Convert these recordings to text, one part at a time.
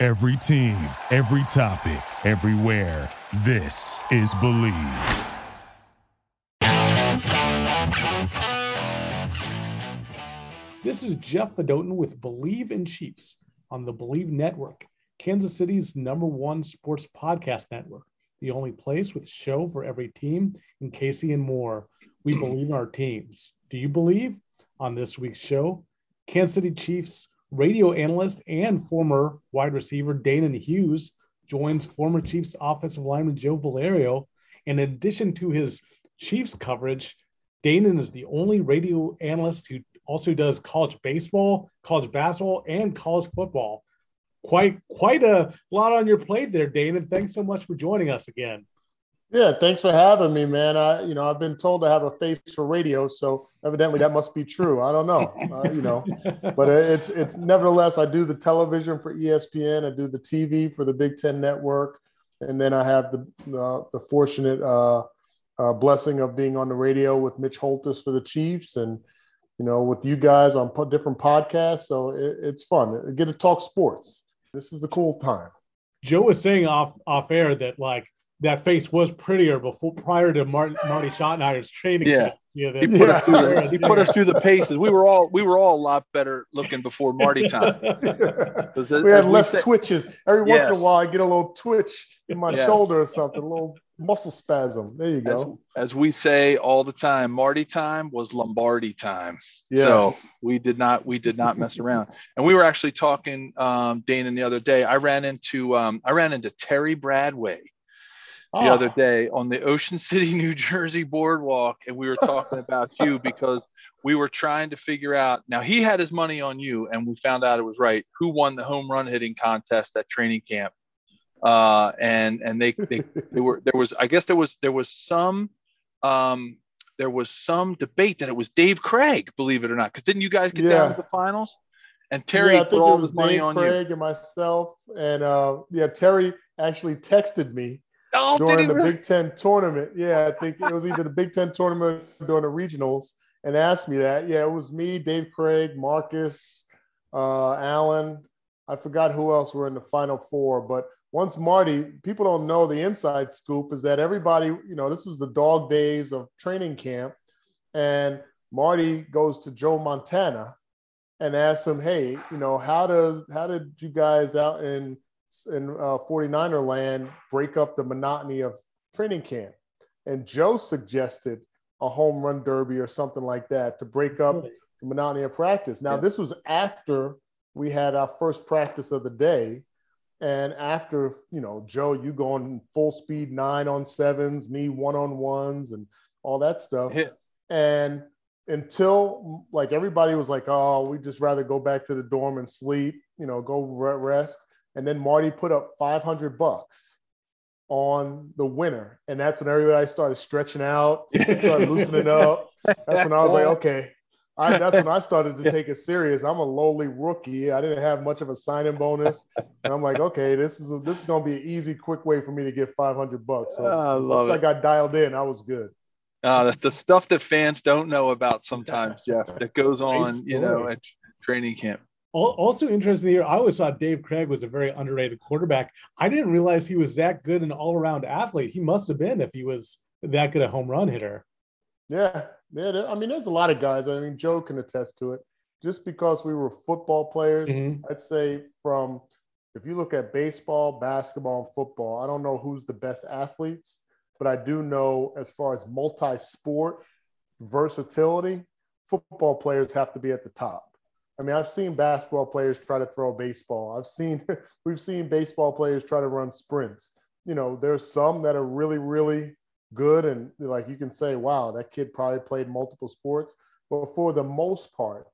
Every team, every topic, everywhere. This is Bleav. This is Jeff Fedotin with Bleav in Chiefs on the Bleav Network, Kansas City's number one sports podcast network, the only place with a show for every team in KC and more. We believe in our teams. Do you believe? On this week's show, Kansas City Chiefs radio analyst and former wide receiver Danan Hughes joins former Chiefs offensive lineman Joe Valerio. In addition to his Chiefs coverage, Danan is the only radio analyst who also does college baseball, college basketball, and college football. Quite quite a lot on your plate there, Danan. Thanks so much for joining us again. Yeah, thanks for having me, man. I, you know, I've been told to have a face for radio, so evidently that must be true. I don't know, uh, you know, but it's it's nevertheless. I do the television for ESPN. I do the TV for the Big Ten Network, and then I have the the, the fortunate uh, uh, blessing of being on the radio with Mitch Holthus for the Chiefs, and you know, with you guys on different podcasts. So it, it's fun. I get to talk sports. This is the cool time. Joe was saying off off air that like that face was prettier before prior to Marty, Marty Schottenheimer's training. Yeah. Yeah, he put, yeah. Us through the, he put us through the paces. We were all we were all a lot better looking before Marty time. as, we had less we twitches. Every yes. once in a while, I get a little twitch in my yes. shoulder or something, a little muscle spasm. There you go. As, as, we say all the time, Marty time was Lombardi time. Yes. So we did not we did not mess around. And we were actually talking, um, Danan, the other day. I ran into um, I ran into Terry Bradway the oh. other day on the Ocean City, New Jersey boardwalk, and we were talking about you because we were trying to figure out. Now he had his money on you, and we found out it was right. Who won the home run hitting contest at training camp? Uh, and and they, they they were there was I guess there was there was some um there was some debate that it was Dave Krieg, believe it or not, because didn't you guys get yeah. down to the finals? And Terry yeah, I think it was Dave Krieg and myself, and uh, yeah, Terry actually texted me Oh, during the really? Big Ten tournament. Yeah, I think it was either the Big Ten tournament during the regionals and asked me that. Yeah, it was me, Dave Krieg, Marcus, uh, Allen. I forgot who else were in the final four, but once Marty, people don't know the inside scoop is that everybody, you know, this was the dog days of training camp. And Marty goes to Joe Montana and asks him, Hey, you know, how does how did you guys out in in uh, 49er land break up the monotony of training camp. And Joe suggested a home run derby or something like that to break up the monotony of practice. Now, yeah. this was after we had our first practice of the day. And after, you know, Joe, you going full speed nine on sevens, me one on ones, and all that stuff. Yeah. And until like everybody was like, oh, we just rather go back to the dorm and sleep, you know, go rest and then Marty put up 500 bucks on the winner. And that's when everybody started stretching out, started loosening up. That's when I was like, okay. I, that's when I started to take it serious. I'm a lowly rookie. I didn't have much of a signing bonus, and I'm like, okay, this is a, this is gonna be an easy, quick way for me to get 500 bucks. So I once it. I got dialed in, I was good. Uh, that's the stuff that fans don't know about sometimes, Jeff. That goes on, you know, at training camp. Also interesting here, I always thought Dave Krieg was a very underrated quarterback. I didn't realize he was that good an all-around athlete. He must have been if he was that good a home run hitter. Yeah, yeah. I mean, there's a lot of guys. I mean, Joe can attest to it. Just because we were football players, mm-hmm. I'd say from if you look at baseball, basketball, and football, I don't know who's the best athletes, but I do know as far as multi-sport versatility, football players have to be at the top. I mean, I've seen basketball players try to throw a baseball. I've seen we've seen baseball players try to run sprints. You know, there's some that are really, really good, and like you can say, wow, that kid probably played multiple sports. But for the most part,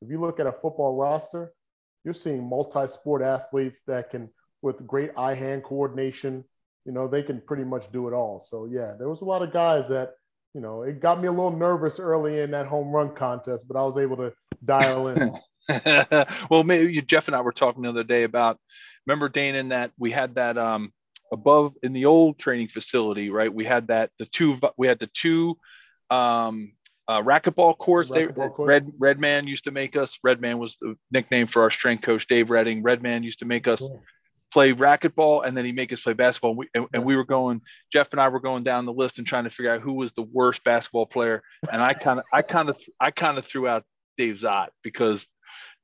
if you look at a football roster, you're seeing multi-sport athletes that can with great eye-hand coordination. You know, they can pretty much do it all. So yeah, there was a lot of guys that, you know, it got me a little nervous early in that home run contest, but I was able to dial in. well, maybe Jeff and I were talking the other day about. Remember, Dane, Dana, that we had that um, above in the old training facility, right? We had that the two we had the two um, uh, racquetball courts. Racquetball they, Red Redman used to make us. Redman was the nickname for our strength coach, Dave Redding. Redman used to make us cool. play racquetball, and then he make us play basketball. And we, and, and we were going. Jeff and I were going down the list and trying to figure out who was the worst basketball player. And I kind of, I kind of, I kind of threw out Dave Szott because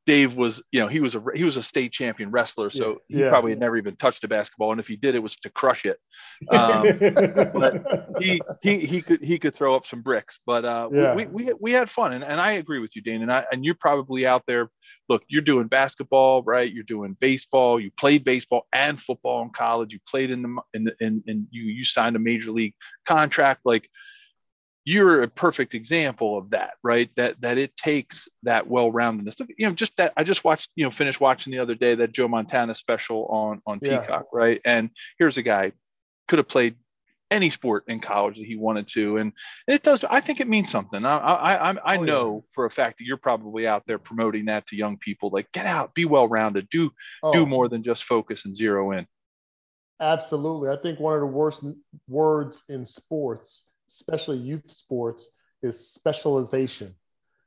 Dave was, you know, he was a he was a state champion wrestler, so yeah, he yeah. probably had never even touched a basketball, and if he did, it was to crush it. Um, but he he he could he could throw up some bricks. But uh, yeah. we, we we had fun, and, and I agree with you, Dane. And I and you're probably out there. Look, you're doing basketball, right? You're doing baseball. You played baseball and football in college. You played in the in the in, in you you signed a major league contract, like you're a perfect example of that, right? That that it takes that well-roundedness. You know, just that I just watched, you know, finished watching the other day that Joe Montana special on on yeah. Peacock, right? And here's a guy could have played any sport in college that he wanted to, and it does. I think it means something. I I I, I oh, know yeah. for a fact that you're probably out there promoting that to young people, like get out, be well-rounded, do oh. do more than just focus and zero in. Absolutely, I think one of the worst words in sports especially youth sports, is specialization.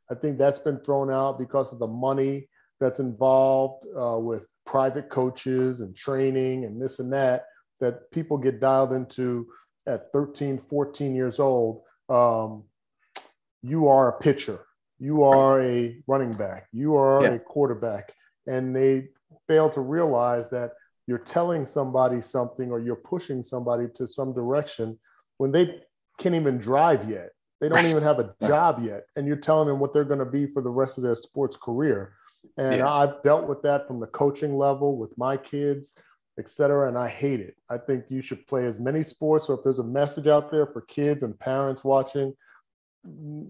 I think that's been thrown out because of the money that's involved uh, with private coaches and training and this and that, that people get dialed into at 13, 14 years old. Um, you are a pitcher, you are a running back, you are yeah. a quarterback. And they fail to realize that you're telling somebody something or you're pushing somebody to some direction when they can't even drive yet. They don't even have a job yet. And you're telling them what they're going to be for the rest of their sports career. And yeah. I've dealt with that from the coaching level with my kids, et cetera. And I hate it. I think you should play as many sports. Or if there's a message out there for kids and parents watching,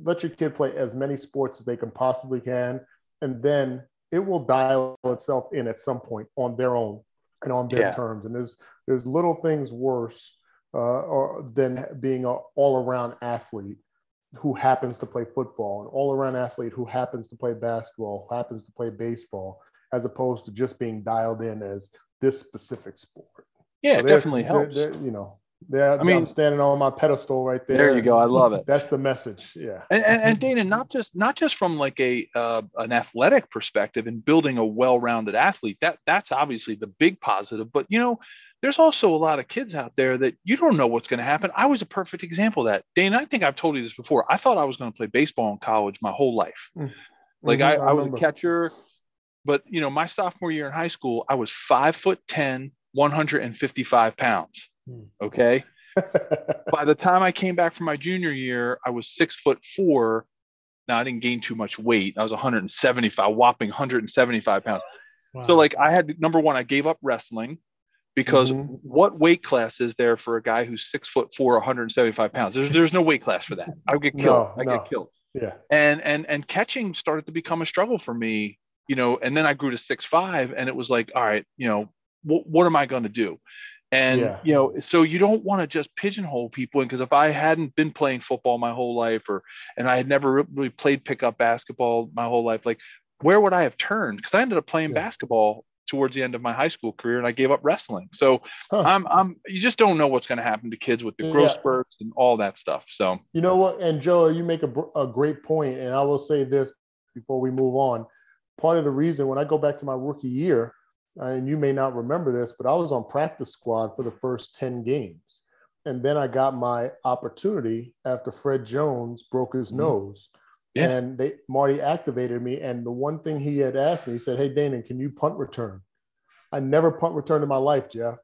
let your kid play as many sports as they can possibly can. And then it will dial itself in at some point on their own and on their yeah. terms. And there's there's little things worse uh, or than being an all-around athlete who happens to play football, an all-around athlete who happens to play basketball, who happens to play baseball, as opposed to just being dialed in as this specific sport. Yeah, so it definitely helps. They're, they're, you know, I mean, I'm standing on my pedestal right there. There you go. I love it. That's the message. Yeah. And, and, and Dana, not just not just from like a uh, an athletic perspective and building a well-rounded athlete. That that's obviously the big positive. But you know, there's also a lot of kids out there that you don't know what's going to happen. I was a perfect example of that. Dana, I think I've told you this before. I thought I was going to play baseball in college my whole life. Mm-hmm. Like I, I, I was a catcher, but you know, my sophomore year in high school, I was five foot 10, 155 pounds. Mm. Okay. By the time I came back from my junior year, I was six foot four. Now I didn't gain too much weight. I was 175, whopping 175 pounds. Wow. So like I had number one, I gave up wrestling because mm-hmm. what weight class is there for a guy who's six foot four, 175 pounds? There's there's no weight class for that. I would get killed. No, I no. get killed. Yeah. And and and catching started to become a struggle for me, you know. And then I grew to six five, and it was like, all right, you know, what what am I going to do? And yeah. you know, so you don't want to just pigeonhole people in because if I hadn't been playing football my whole life, or and I had never really played pickup basketball my whole life, like where would I have turned? Because I ended up playing yeah. basketball towards the end of my high school career and I gave up wrestling. So huh. I'm, I'm, you just don't know what's going to happen to kids with the growth yeah. spurts and all that stuff. So, you know what? And Joe, you make a, a great point, And I will say this before we move on. Part of the reason when I go back to my rookie year, and you may not remember this, but I was on practice squad for the first 10 games. And then I got my opportunity after Fred Jones broke his mm-hmm. nose. Yeah. And they Marty activated me. And the one thing he had asked me, he said, Hey Dana, can you punt return? I never punt return in my life, Jeff.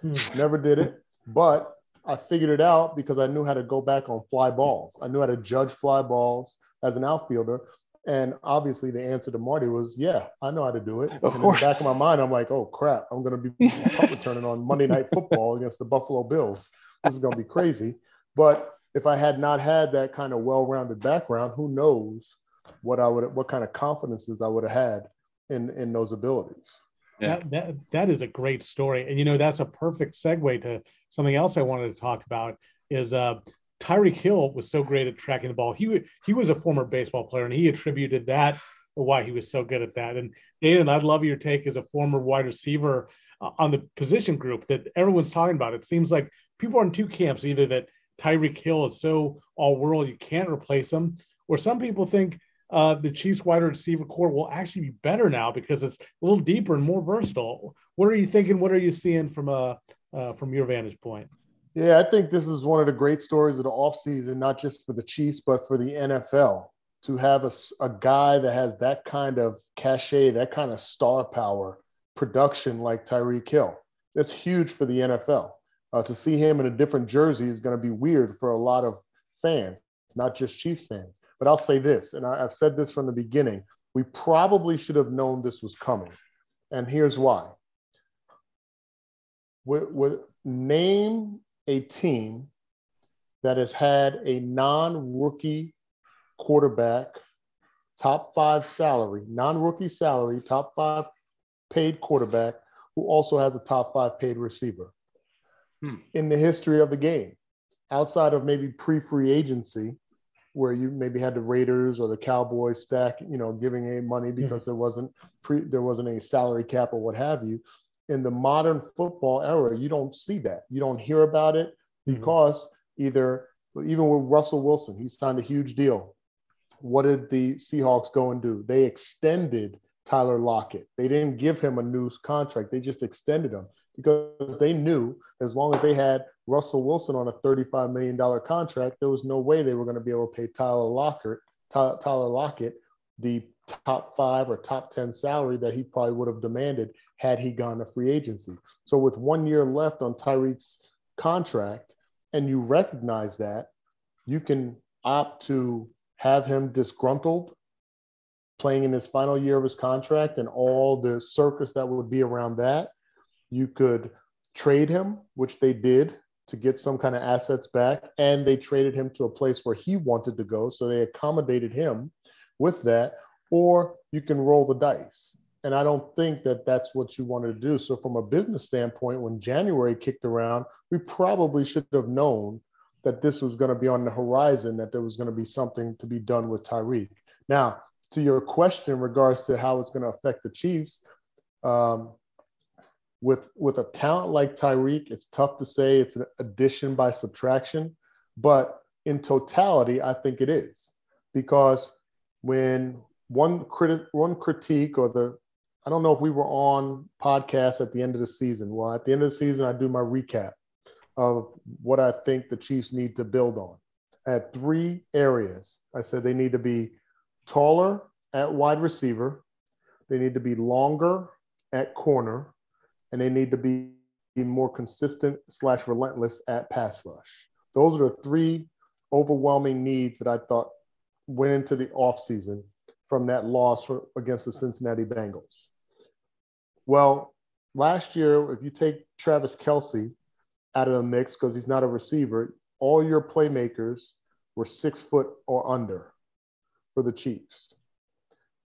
Hmm. never did it. But I figured it out because I knew how to go back on fly balls. I knew how to judge fly balls as an outfielder. And obviously, the answer to Marty was, "Yeah, I know how to do it." Of and course. in the back of my mind, I'm like, "Oh crap, I'm going to be punt returning on Monday Night Football against the Buffalo Bills. This is going to be crazy." But if I had not had that kind of well-rounded background, who knows what I would what kind of confidences I would have had in in those abilities. Yeah. That, that that is a great story, and you know that's a perfect segue to something else I wanted to talk about. Is uh, Tyreek Hill was so great at tracking the ball. He he was a former baseball player, and he attributed that why he was so good at that. And Dayton, I'd love your take as a former wide receiver uh, on the position group that everyone's talking about. It seems like people are in two camps: either that Tyreek Hill is so all world you can't replace him, or some people think uh, the Chiefs wide receiver core will actually be better now because it's a little deeper and more versatile. What are you thinking? What are you seeing from uh, uh, from your vantage point? Yeah, I think this is one of the great stories of the offseason, not just for the Chiefs, but for the NFL. To have a, a guy that has that kind of cachet, that kind of star power production like Tyreek Hill, that's huge for the NFL. Uh, to see him in a different jersey is going to be weird for a lot of fans, not just Chiefs fans. But I'll say this, and I, have said this from the beginning we probably should have known this was coming. And here's why. With, with name a team that has had a non rookie quarterback, top five salary, non rookie salary, top five paid quarterback, who also has a top five paid receiver hmm. in the history of the game, outside of maybe pre free agency, where you maybe had the Raiders or the Cowboys stack, you know, giving a money hmm. because mm-hmm. there wasn't pre there wasn't a salary cap or what have you in the modern football era, you don't see that. You don't hear about it mm-hmm. because mm-hmm. either, even with Russell Wilson, he signed a huge deal. What did the Seahawks go and do? They extended Tyler Lockett. They didn't give him a new contract, they just extended him because they knew as long as they had Russell Wilson on a $35 million contract, there was no way they were going to be able to pay Tyler Lockett, Tyler Lockett the top five or top 10 salary that he probably would have demanded had he gone to free agency. So with one year left on Tyreek's contract, and you recognize that, you can opt to have him disgruntled playing in his final year of his contract and all the circus that would be around that. You could trade him, which they did to get some kind of assets back, and they traded him to a place where he wanted to go. So they accommodated him with that, or you can roll the dice. And I don't think that that's what you wanted to do. So, from a business standpoint, when January kicked around, we probably should have known that this was going to be on the horizon, that there was going to be something to be done with Tyreek. Now, to your question in regards to how it's going to affect the Chiefs, um, with with a talent like Tyreek, it's tough to say it's an addition by subtraction, but in totality, I think it is because when one critic one critique or the I don't know if we were on podcast at the end of the season. Well, at the end of the season, I do my recap of what I think the Chiefs need to build on. Had three areas. I said they need to be taller at wide receiver, they need to be longer at corner, and they need to be more consistent slash relentless at pass rush. Those are the three overwhelming needs that I thought went into the offseason from that loss against the Cincinnati Bengals. Well, last year, if you take Travis Kelce out of the mix because he's not a receiver, all your playmakers were six foot or under for the Chiefs.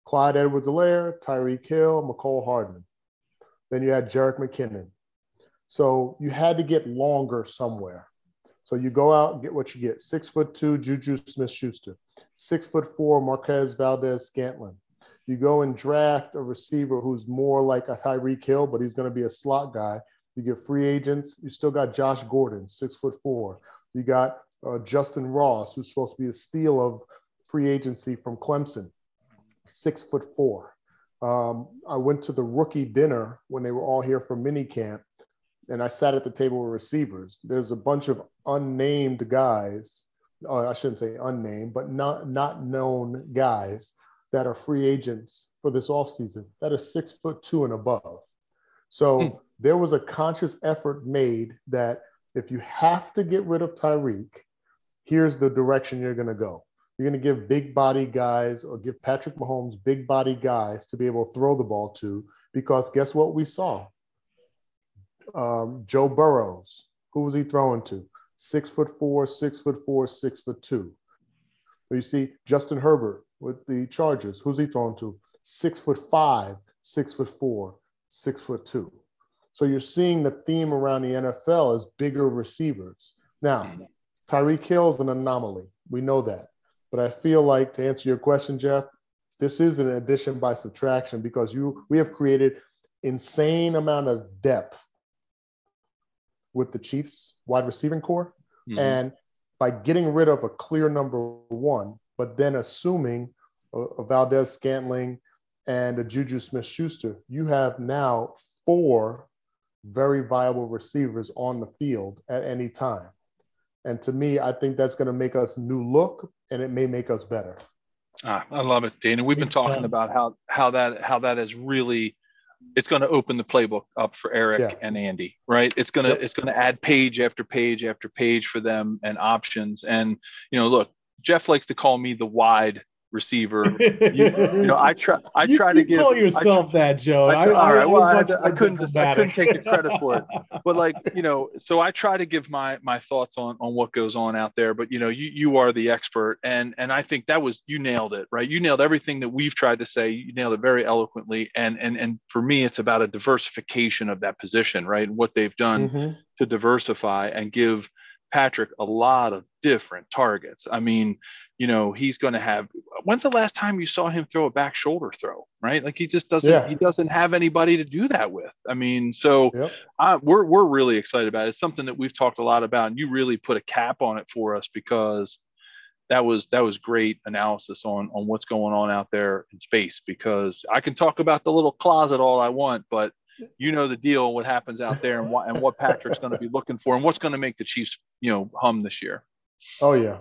Clyde Edwards Helaire, Tyreek Hill, Mecole Hardman. Then you had Jerick McKinnon. So you had to get longer somewhere. So you go out and get what you get. Six foot two, Juju Smith Schuster. Six foot four, Marquez Valdes Scantling. You go and draft a receiver who's more like a Tyreek Hill, but he's going to be a slot guy. You get free agents. You still got Josh Gordon, six foot four. You got uh, Justyn Ross, who's supposed to be a steal of free agency from Clemson, six foot four. Um, I went to the rookie dinner when they were all here for mini camp, and I sat at the table with receivers. There's a bunch of unnamed guys. Uh, I shouldn't say unnamed, but not not known guys that are free agents for this offseason that are six foot two and above. So hmm. there was a conscious effort made that if you have to get rid of Tyreek, here's the direction you're going to go. You're going to give big body guys or give Patrick Mahomes big body guys to be able to throw the ball to, because guess what we saw? Um, Joe Burrows, who was he throwing to? Six foot four, six foot four, six foot two. You see Justin Herbert, with the Chargers. Who's he throwing to? Six foot five, six foot four, six foot two. So you're seeing the theme around the NFL is bigger receivers. Now. Tyreek Hill is an anomaly. We know that. But I feel like to answer your question, Jeff, this is an addition by subtraction because you we have created insane amount of depth with the Chiefs wide receiving core. Mm-hmm. And by getting rid of a clear number one, but then assuming a, a Valdes-Scantling and a Juju Smith Schuster, you have now four very viable receivers on the field at any time. And to me, I think that's going to make us new look and it may make us better. Ah, I love it, Dana. We've been talking about how how that how that is really it's going to open the playbook up for Eric yeah. and Andy, right? It's going to yep. it's going to add page after page after page for them and options. And you know, look, Jeff likes to call me the wide receiver. You, you, know, I try. I try you, to give. Call yourself try, that, Joe. I try, all right. Well, I, I couldn't. Just, I couldn't take the credit for it. But like you know, so I try to give my my thoughts on on what goes on out there. But you know, you you are the expert, and and I think that was you nailed it, right? You nailed everything that we've tried to say. You nailed it very eloquently. And and and for me, it's about a diversification of that position, right? And what they've done mm-hmm. to diversify and give Patrick a lot of different targets. I mean, you know, he's going to have. When's the last time you saw him throw a back shoulder throw? Right, like he just doesn't. Yeah. He doesn't have anybody to do that with. I mean, so yep. I, we're we're really excited about it. It's something that we've talked a lot about, and you really put a cap on it for us because that was that was great analysis on on what's going on out there in space. Because I can talk about the little closet all I want, but you know the deal, what happens out there, and what and what Patrick's going to be looking for, and what's going to make the Chiefs, you know, hum this year. Oh yeah,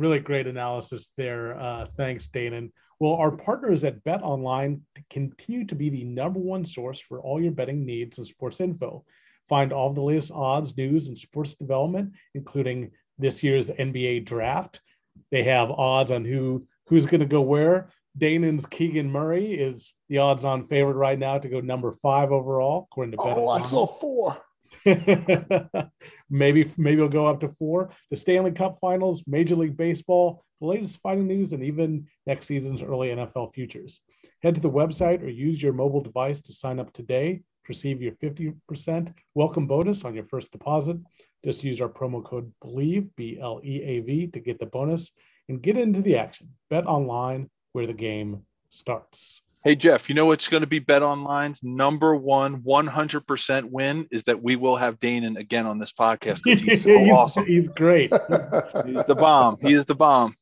really great analysis there. Uh, thanks, Danan. Well, our partners at Bet Online continue to be the number one source for all your betting needs and sports info. Find all the latest odds, news, and sports development, including this year's NBA draft. They have odds on who who's going to go where, Danan's Keegan Murray is the odds-on favorite right now to go number five overall, according to. Bet. Oh, I saw four. maybe maybe it'll go up to four. The Stanley Cup Finals, Major League Baseball, the latest fighting news, and even next season's early NFL futures. Head to the website or use your mobile device to sign up today to receive your 50% welcome bonus on your first deposit. Just use our promo code BELIEVE, B L E A V, to get the bonus and get into the action. Bet online where the game starts. Hey Jeff, you know what's going to be Bet Online's number one 100% win is that we will have Danan again on this podcast because he's so he's, awesome. He's great. He's, he's, the bomb. He is the bomb.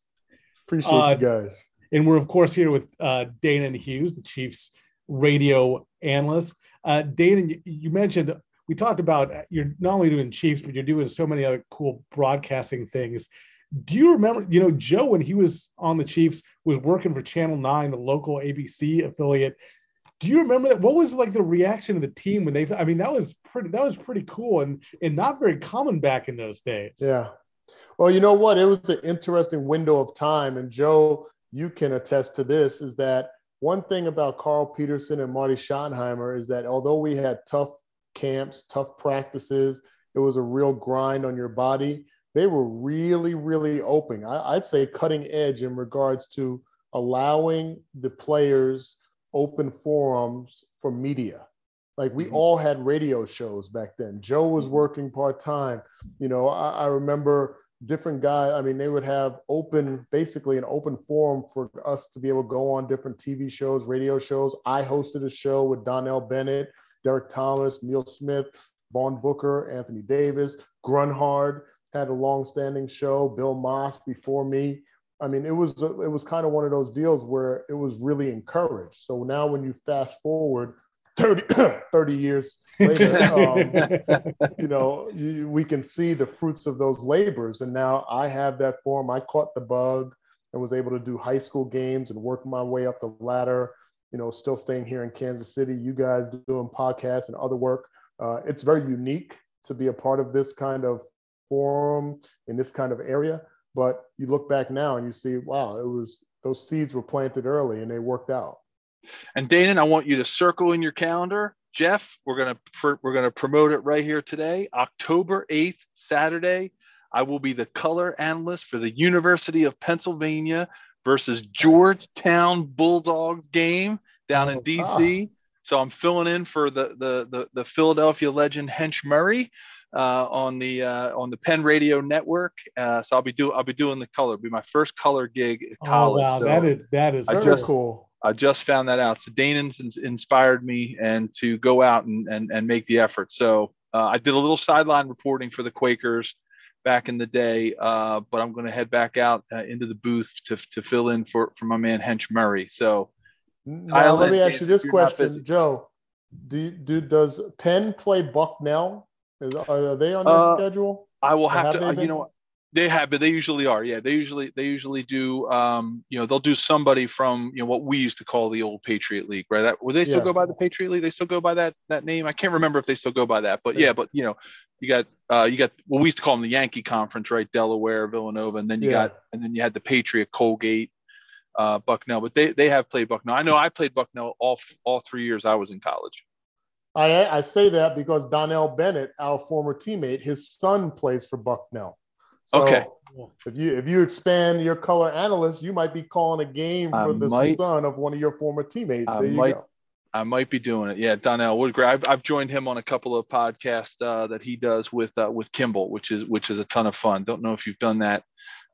Appreciate uh, you guys. And we're of course here with uh, Danan Hughes, the Chiefs radio analyst. Uh, Danan, you, you mentioned we talked about you're not only doing Chiefs, but you're doing so many other cool broadcasting things. Do you remember, you know, Joe, when he was on the Chiefs, was working for Channel 9, the local ABC affiliate. Do you remember that? What was like the reaction of the team when they I mean, that was pretty that was pretty cool and and not very common back in those days. Yeah. Well, you know what? It was an interesting window of time. And Joe, you can attest to this, is that one thing about Carl Peterson and Marty Schottenheimer is that although we had tough camps, tough practices, it was a real grind on your body they were really, really open. I, would say cutting edge in regards to allowing the players open forums for media. Like we mm-hmm. all had radio shows back then. Joe was mm-hmm. working part time. You know, I, I remember different guys. I mean, they would have open, basically an open forum for us to be able to go on different TV shows, radio shows. I hosted a show with Donnell Bennett, Derrick Thomas, Neil Smith, Vaughn Booker, Anthony Davis, Grunhard had a long-standing show. Bill Maas before me. I mean, it was it was kind of one of those deals where it was really encouraged. So now, when you fast forward 30, 30 years later, um, you know, you, we can see the fruits of those labors. And now I have that form. I caught the bug and was able to do high school games and work my way up the ladder. You know, still staying here in Kansas City. You guys doing podcasts and other work. Uh, it's very unique to be a part of this kind of forum in this kind of area. But you look back now and you see, wow, it was those seeds were planted early and they worked out. And Danan, I want you to circle in your calendar. Jeff, we're gonna we're gonna promote it right here today, October eighth, Saturday. I will be the color analyst for the University of Pennsylvania versus Georgetown Bulldogs game down in oh, DC. so I'm filling in for the the the, the Philadelphia legend Hench Murray on the uh, on the Penn Radio Network. Uh, so I'll be doing I'll be doing the color. It'll be my first color gig at college. Oh wow, so that is that is I just, cool. I just found that out. So Danan inspired me and to go out and and, and make the effort. So uh, I did a little sideline reporting for the Quakers back in the day, uh, but I'm going to head back out uh, into the booth to, to fill in for, for my man Hench Murray. So now let me ask you this question, Joe. Do, do does Penn play Bucknell? Is, are they on their uh, schedule? I will have, have to. you know, they have, but they usually are. Yeah, they usually they usually do. Um, you know, they'll do somebody from you know what we used to call the old Patriot League, right? Would they still yeah. go by the Patriot League? They still go by that that name. I can't remember if they still go by that, but yeah, yeah but you know, you got uh, you got well, we used to call them the Yankee Conference, right? Delaware, Villanova, and then you yeah. got and then you had the Patriot, Colgate, uh, Bucknell. But they they have played Bucknell. I know I played Bucknell all all three years I was in college. I I say that because Donnell Bennett, our former teammate, his son plays for Bucknell. So okay. If you if you expand your color analyst, you might be calling a game for I the might, son of one of your former teammates. I there you might, go. I might be doing it. Yeah, Donnell Woodgrave. I've, I've joined him on a couple of podcasts uh, that he does with uh, with Kimble, which is which is a ton of fun. Don't know if you've done that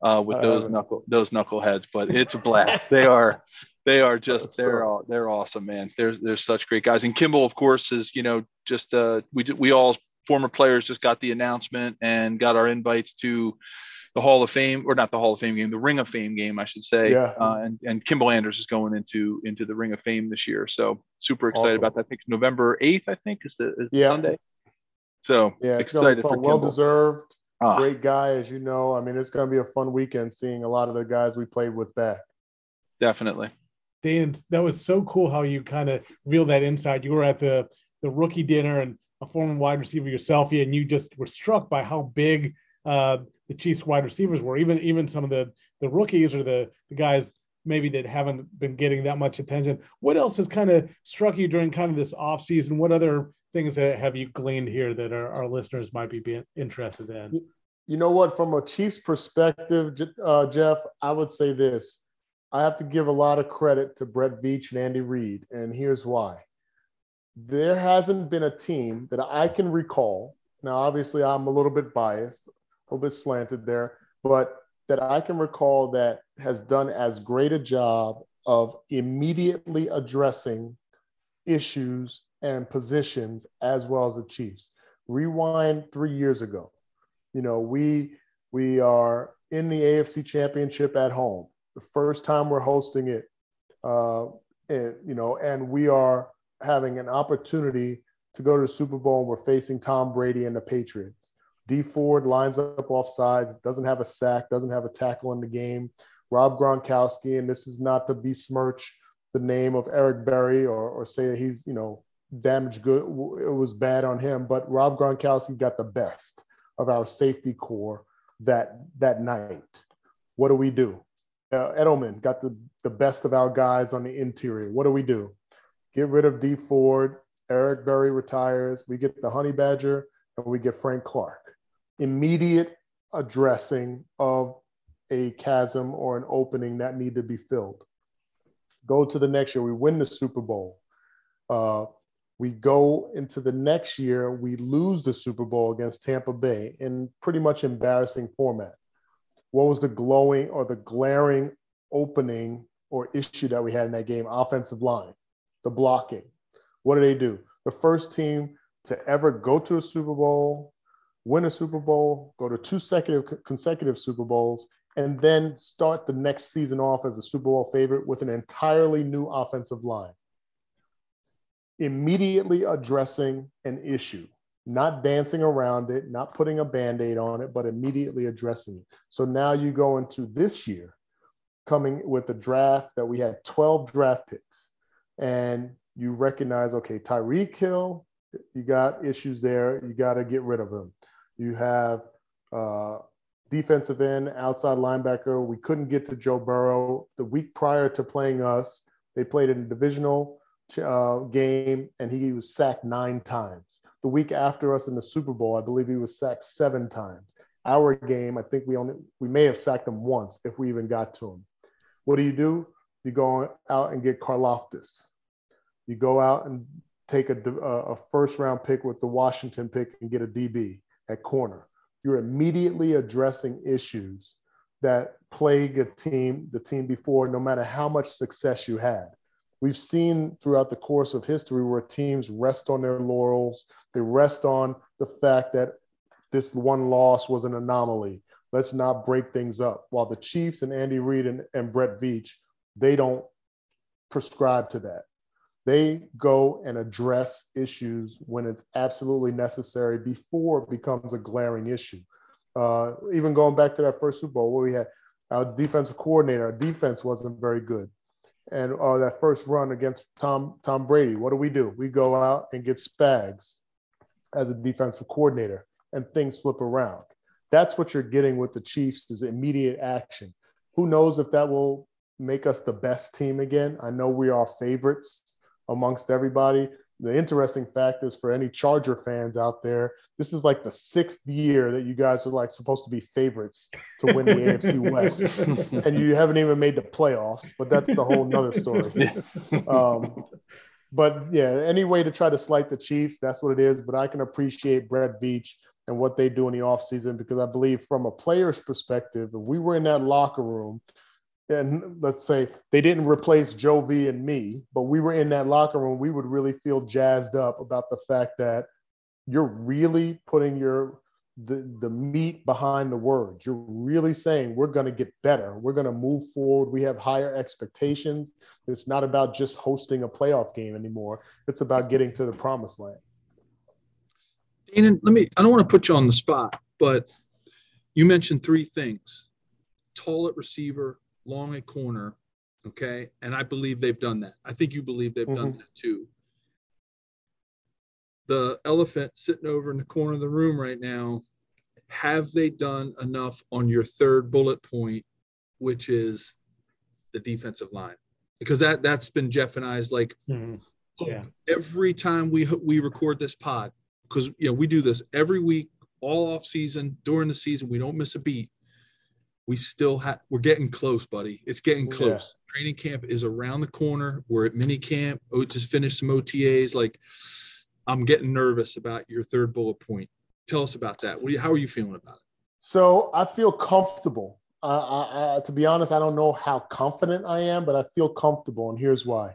uh, with those knuckle those knuckleheads, but it's a blast. they are they are just they're all they're awesome, man. They're they're such great guys. And Kimble, of course, is you know just uh, we we all former players just got the announcement and got our invites to the Hall of Fame, or not the Hall of Fame game, the Ring of Fame game, I should say. Yeah. Uh, and and Kimble Anders is going into into the Ring of Fame this year, so super excited awesome. about that. I think November eighth, I think, is the is yeah. Sunday. So yeah, excited for well deserved. Ah. Great guy, as you know. I mean, it's going to be a fun weekend seeing a lot of the guys we played with back. Definitely. Dan, that was so cool how you kind of reeled that inside. You were at the the rookie dinner and a former wide receiver yourself, and you just were struck by how big uh, the Chiefs wide receivers were. Even even some of the the rookies or the the guys maybe that haven't been getting that much attention. What else has kind of struck you during kind of this off season? What other things that have you gleaned here that our, our listeners might be interested in? You know what? From a Chiefs perspective, uh, Jeff, I would say this. I have to give a lot of credit to Brett Veach and Andy Reid, and here's why. There hasn't been a team that I can recall. Now, obviously, I'm a little bit biased, a little bit slanted there, but that I can recall that has done as great a job of immediately addressing issues and positions as well as the Chiefs. Rewind three years ago. You know, we we are in the AFC Championship at home. The first time we're hosting it, uh, and you know, and we are having an opportunity to go to the Super Bowl. And we're facing Tom Brady and the Patriots. Dee Ford lines up off sides, doesn't have a sack, doesn't have a tackle in the game. Rob Gronkowski, and this is not to besmirch the name of Eric Berry or, or say that he's, you know, damaged good. It was bad on him, but Rob Gronkowski got the best of our safety core that that night. What do we do? Uh, Edelman got the, the best of our guys on the interior. What do we do? Get rid of Dee Ford. Eric Berry retires. We get the Honey Badger and we get Frank Clark. Immediate addressing of a chasm or an opening that need to be filled. Go to the next year. We win the Super Bowl. Uh, we go into the next year, we lose the Super Bowl against Tampa Bay in pretty much embarrassing format. What was the glowing or the glaring opening or issue that we had in that game? Offensive line, the blocking. What did they do? The first team to ever go to a Super Bowl, win a Super Bowl, go to two consecutive, consecutive Super Bowls, and then start the next season off as a Super Bowl favorite with an entirely new offensive line immediately addressing an issue, not dancing around it, not putting a band aid on it, but immediately addressing it. So now you go into this year coming with a draft that we had 12 draft picks, and you recognize, okay, Tyreek Hill, you got issues there, you got to get rid of him. You have uh, defensive end, outside linebacker. We couldn't get to Joe Burrow. The week prior to playing us, they played in a divisional uh, game and he was sacked nine times. The week after us in the Super Bowl, I believe he was sacked seven times. Our game, I think we only we may have sacked him once if we even got to him. What do you do? You go out and get Karlaftis. You go out and take a, a first round pick with the Washington pick and get a DB at corner. You're immediately addressing issues that plague a team, the team before, no matter how much success you had. We've seen throughout the course of history where teams rest on their laurels. They rest on the fact that this one loss was an anomaly. Let's not break things up. While the Chiefs and Andy Reid and, and Brett Veach, they don't prescribe to that. They go and address issues when it's absolutely necessary before it becomes a glaring issue. Uh, even going back to that first Super Bowl where we had our defensive coordinator, our defense wasn't very good. And uh, that first run against Tom Tom Brady, what do we do? We go out and get Spags as a defensive coordinator, and things flip around. That's what you're getting with the Chiefs is immediate action. Who knows if that will make us the best team again? I know we are favorites amongst everybody. The interesting fact is for any Charger fans out there, this is like the sixth year that you guys are like supposed to be favorites to win the AFC West, and you haven't even made the playoffs. But that's the whole nother story. Um, but yeah, any way to try to slight the Chiefs, that's what it is. But I can appreciate Brett Veach and what they do in the offseason because I believe from a player's perspective, if we were in that locker room and let's say they didn't replace Joe V and me, but we were in that locker room, we would really feel jazzed up about the fact that you're really putting your the, the meat behind the words. You're really saying we're going to get better. We're going to move forward. We have higher expectations. It's not about just hosting a playoff game anymore. It's about getting to the promised land. And let me, I don't want to put you on the spot, but you mentioned three things tall at receiver, long at corner. Okay. And I believe they've done that. I think you believe they've mm-hmm. done that too. The elephant sitting over in the corner of the room right now, have they done enough on your third bullet point, which is the defensive line? Because that that's been Jeff and I's like mm-hmm. yeah. every time we we record this pod, because you know we do this every week, all off season, during the season, we don't miss a beat we still have we're getting close, buddy. It's getting close. Yeah. Training camp is around the corner. We're at mini camp. Oh, just finished some OTAs. Like I'm getting nervous about your third bullet point. Tell us about that. You, how are you feeling about it? So I feel comfortable. I, I, to be honest, I don't know how confident I am, but I feel comfortable, and here's why.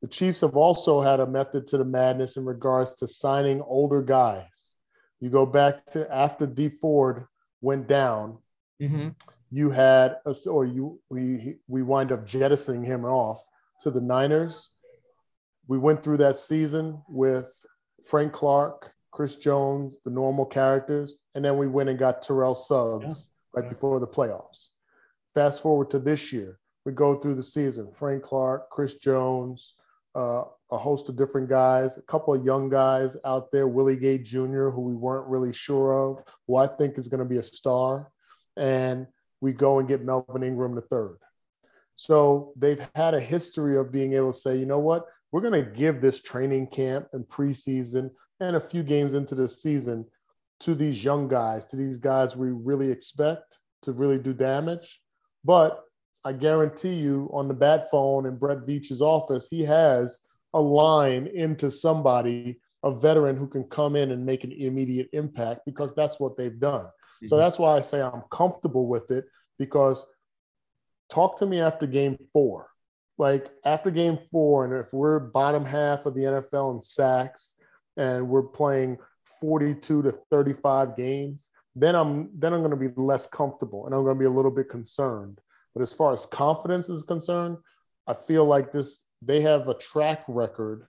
The Chiefs have also had a method to the madness in regards to signing older guys. You go back to after Dee Ford went down, mm-hmm you had a, or you we we wind up jettisoning him off to the Niners. We went through that season with Frank Clark, Chris Jones, the normal characters, and then we went and got Terrell Suggs yeah. right before the playoffs. Fast forward to this year, we go through the season: Frank Clark, Chris Jones, uh, a host of different guys, a couple of young guys out there, Willie Gay Jr., who we weren't really sure of, who I think is going to be a star, and we go and get Melvin Ingram the third. So they've had a history of being able to say, you know what, we're going to give this training camp and preseason and a few games into the season to these young guys, to these guys we really expect to really do damage. But I guarantee you, on the bat phone in Brett Veach's office, he has a line into somebody, a veteran who can come in and make an immediate impact because that's what they've done. Mm-hmm. So that's why I say I'm comfortable with it because talk to me after game four. Like after game four, and if we're bottom half of the NFL in sacks and we're playing 42 to 35 games, then I'm then I'm going to be less comfortable and I'm going to be a little bit concerned. But as far as confidence is concerned, I feel like this they have a track record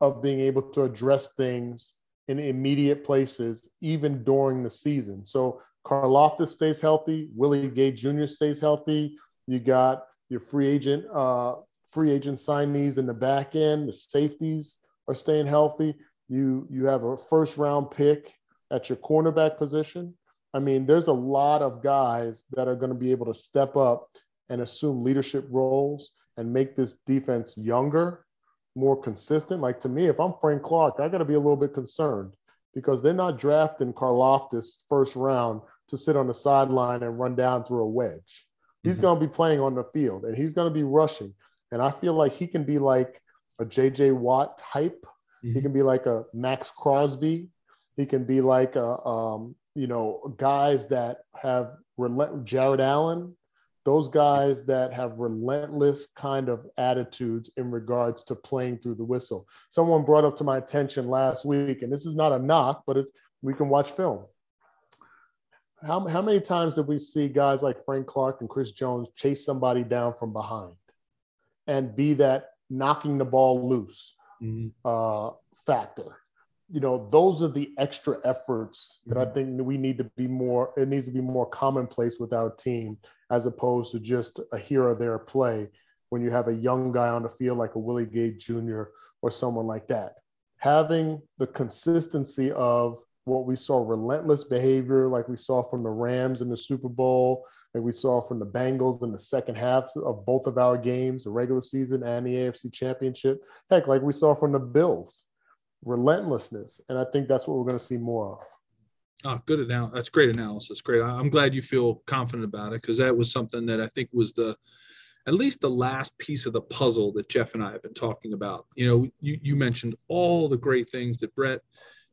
of being able to address things in immediate places, even during the season. So Karlaftis stays healthy, Willie Gay Jr. stays healthy. You got your free agent, uh, free agent signees in the back end. The safeties are staying healthy. You you have a first round pick at your cornerback position. I mean, there's a lot of guys that are going to be able to step up and assume leadership roles and make this defense younger more consistent. Like to me, if I'm Frank Clark, I got to be a little bit concerned because they're not drafting Karlaftis first round to sit on the sideline and run down through a wedge. He's mm-hmm. going to be playing on the field and he's going to be rushing. And I feel like he can be like a JJ Watt type. Mm-hmm. He can be like a Maxx Crosby. He can be like a, um, you know, guys that have relent- Jarrett Allen, those guys that have relentless kind of attitudes in regards to playing through the whistle. Someone brought up to my attention last week, and this is not a knock, but it's we can watch film. How, how many times did we see guys like Frank Clark and Chris Jones chase somebody down from behind and be that knocking the ball loose mm-hmm. uh, factor? You know, those are the extra efforts that mm-hmm. I think we need to be more, it needs to be more commonplace with our team as opposed to just a here or there play when you have a young guy on the field like a Willie Gay Jr. or someone like that. Having the consistency of what we saw relentless behavior like we saw from the Rams in the Super Bowl, like we saw from the Bengals in the second half of both of our games, the regular season and the AFC Championship. Heck, like we saw from the Bills, relentlessness. And I think that's what we're going to see more of. Oh, good analysis. That's great analysis. Great. I'm glad you feel confident about it because that was something that I think was the at least the last piece of the puzzle that Jeff and I have been talking about. You know, you, you mentioned all the great things that Brett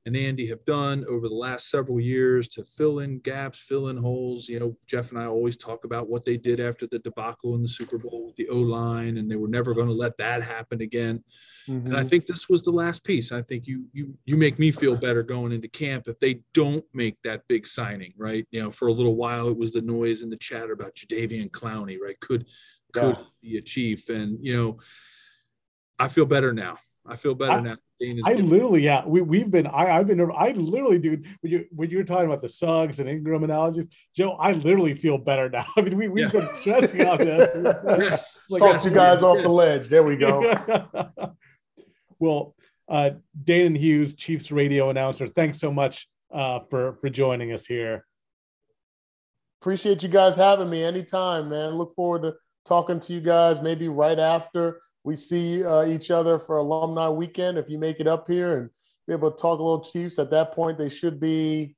and Andy have done over the last several years to fill in gaps, fill in holes. You know, Jeff and I always talk about what they did after the debacle in the Super Bowl with the O line, and they were never going to let that happen again. Mm-hmm. And I mm-hmm. think this was the last piece. I think you you you make me feel better going into camp if they don't make that big signing, right? You know, for a little while it was the noise and the chatter about Jadeveon Clowney, right? Could could yeah. be a chief, and you know, I feel better now. I feel better I, now. I literally, yeah, we we've been. I I've been. I literally, dude. When you when you were talking about the Suggs and Ingram analogies, Joe, I literally feel better now. I mean, we we've yeah. been stressing on this. yes, like, talk yes, you guys yes, off yes. the ledge. There we go. well, uh, Danan Hughes, Chiefs radio announcer. Thanks so much uh, for for joining us here. Appreciate you guys having me anytime, man. Look forward to talking to you guys maybe right after we see uh, each other for alumni weekend. If you make it up here and be able to talk a little Chiefs, at that point they should be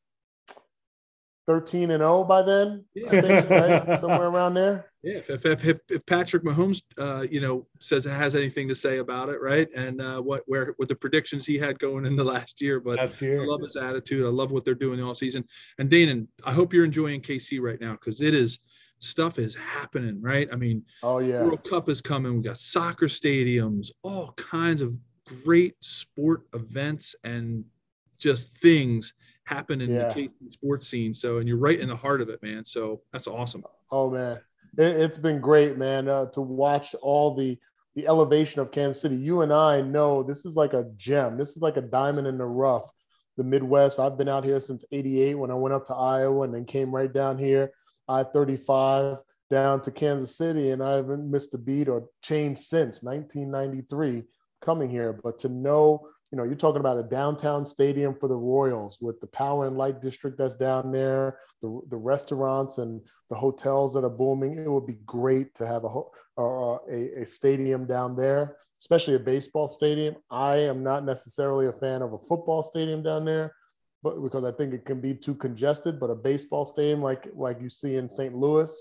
13 and 0 by then. Yeah. I think, right? Somewhere around there. Yeah, if, if, if, if Patrick Mahomes, uh, you know, says it has anything to say about it, right? And uh, what where what the predictions he had going into last year, but last year. I love his attitude. I love what they're doing all season. And Danan, I hope you're enjoying KC right now because it is – stuff is happening, right? I mean, oh yeah, World Cup is coming. We got soccer stadiums, all kinds of great sport events and just things happen in yeah. the sports scene. So, and you're right in the heart of it, man. So that's awesome. Oh man, it, has been great, man, uh, to watch all the the elevation of Kansas City. You and I know this is like a gem. This is like a diamond in the rough. The Midwest. I've been out here since '88 when I went up to Iowa and then came right down here I 35 down to Kansas City, and I haven't missed a beat or changed since 1993 coming here. But to know, you know, you're talking about a downtown stadium for the Royals with the power and light district that's down there, the, the restaurants and the hotels that are booming. It would be great to have a, uh, a, a stadium down there, especially a baseball stadium. I am not necessarily a fan of a football stadium down there but because I think it can be too congested. But a baseball stadium like like you see in St. Louis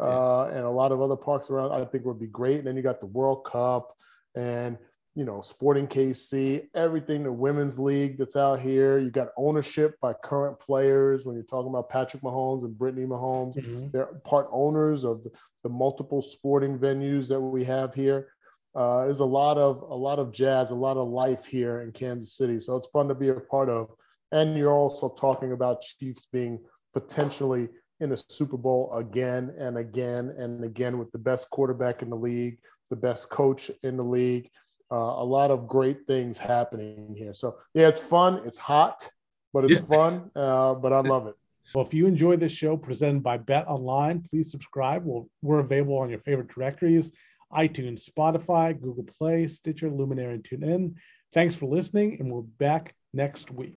uh, and a lot of other parks around, I think would be great. And then you got the World Cup and you know Sporting KC, everything the women's league that's out here. You got ownership by current players. When you're talking about Patrick Mahomes and Brittany Mahomes, mm-hmm. they're part owners of the, the, multiple sporting venues that we have here. Uh, there's a lot of a lot of jazz, a lot of life here in Kansas City. So it's fun to be a part of. And you're also talking about Chiefs being potentially in a Super Bowl again and again and again with the best quarterback in the league, the best coach in the league. Uh, a lot of great things happening here. So, yeah, it's fun. It's hot, but it's yeah. fun. Uh, but I love it. Well, if you enjoy this show presented by Bet Online, please subscribe. we we are available on your favorite directories iTunes, Spotify, Google Play, Stitcher, Luminary, and TuneIn. Thanks for listening, and we'll be back next week.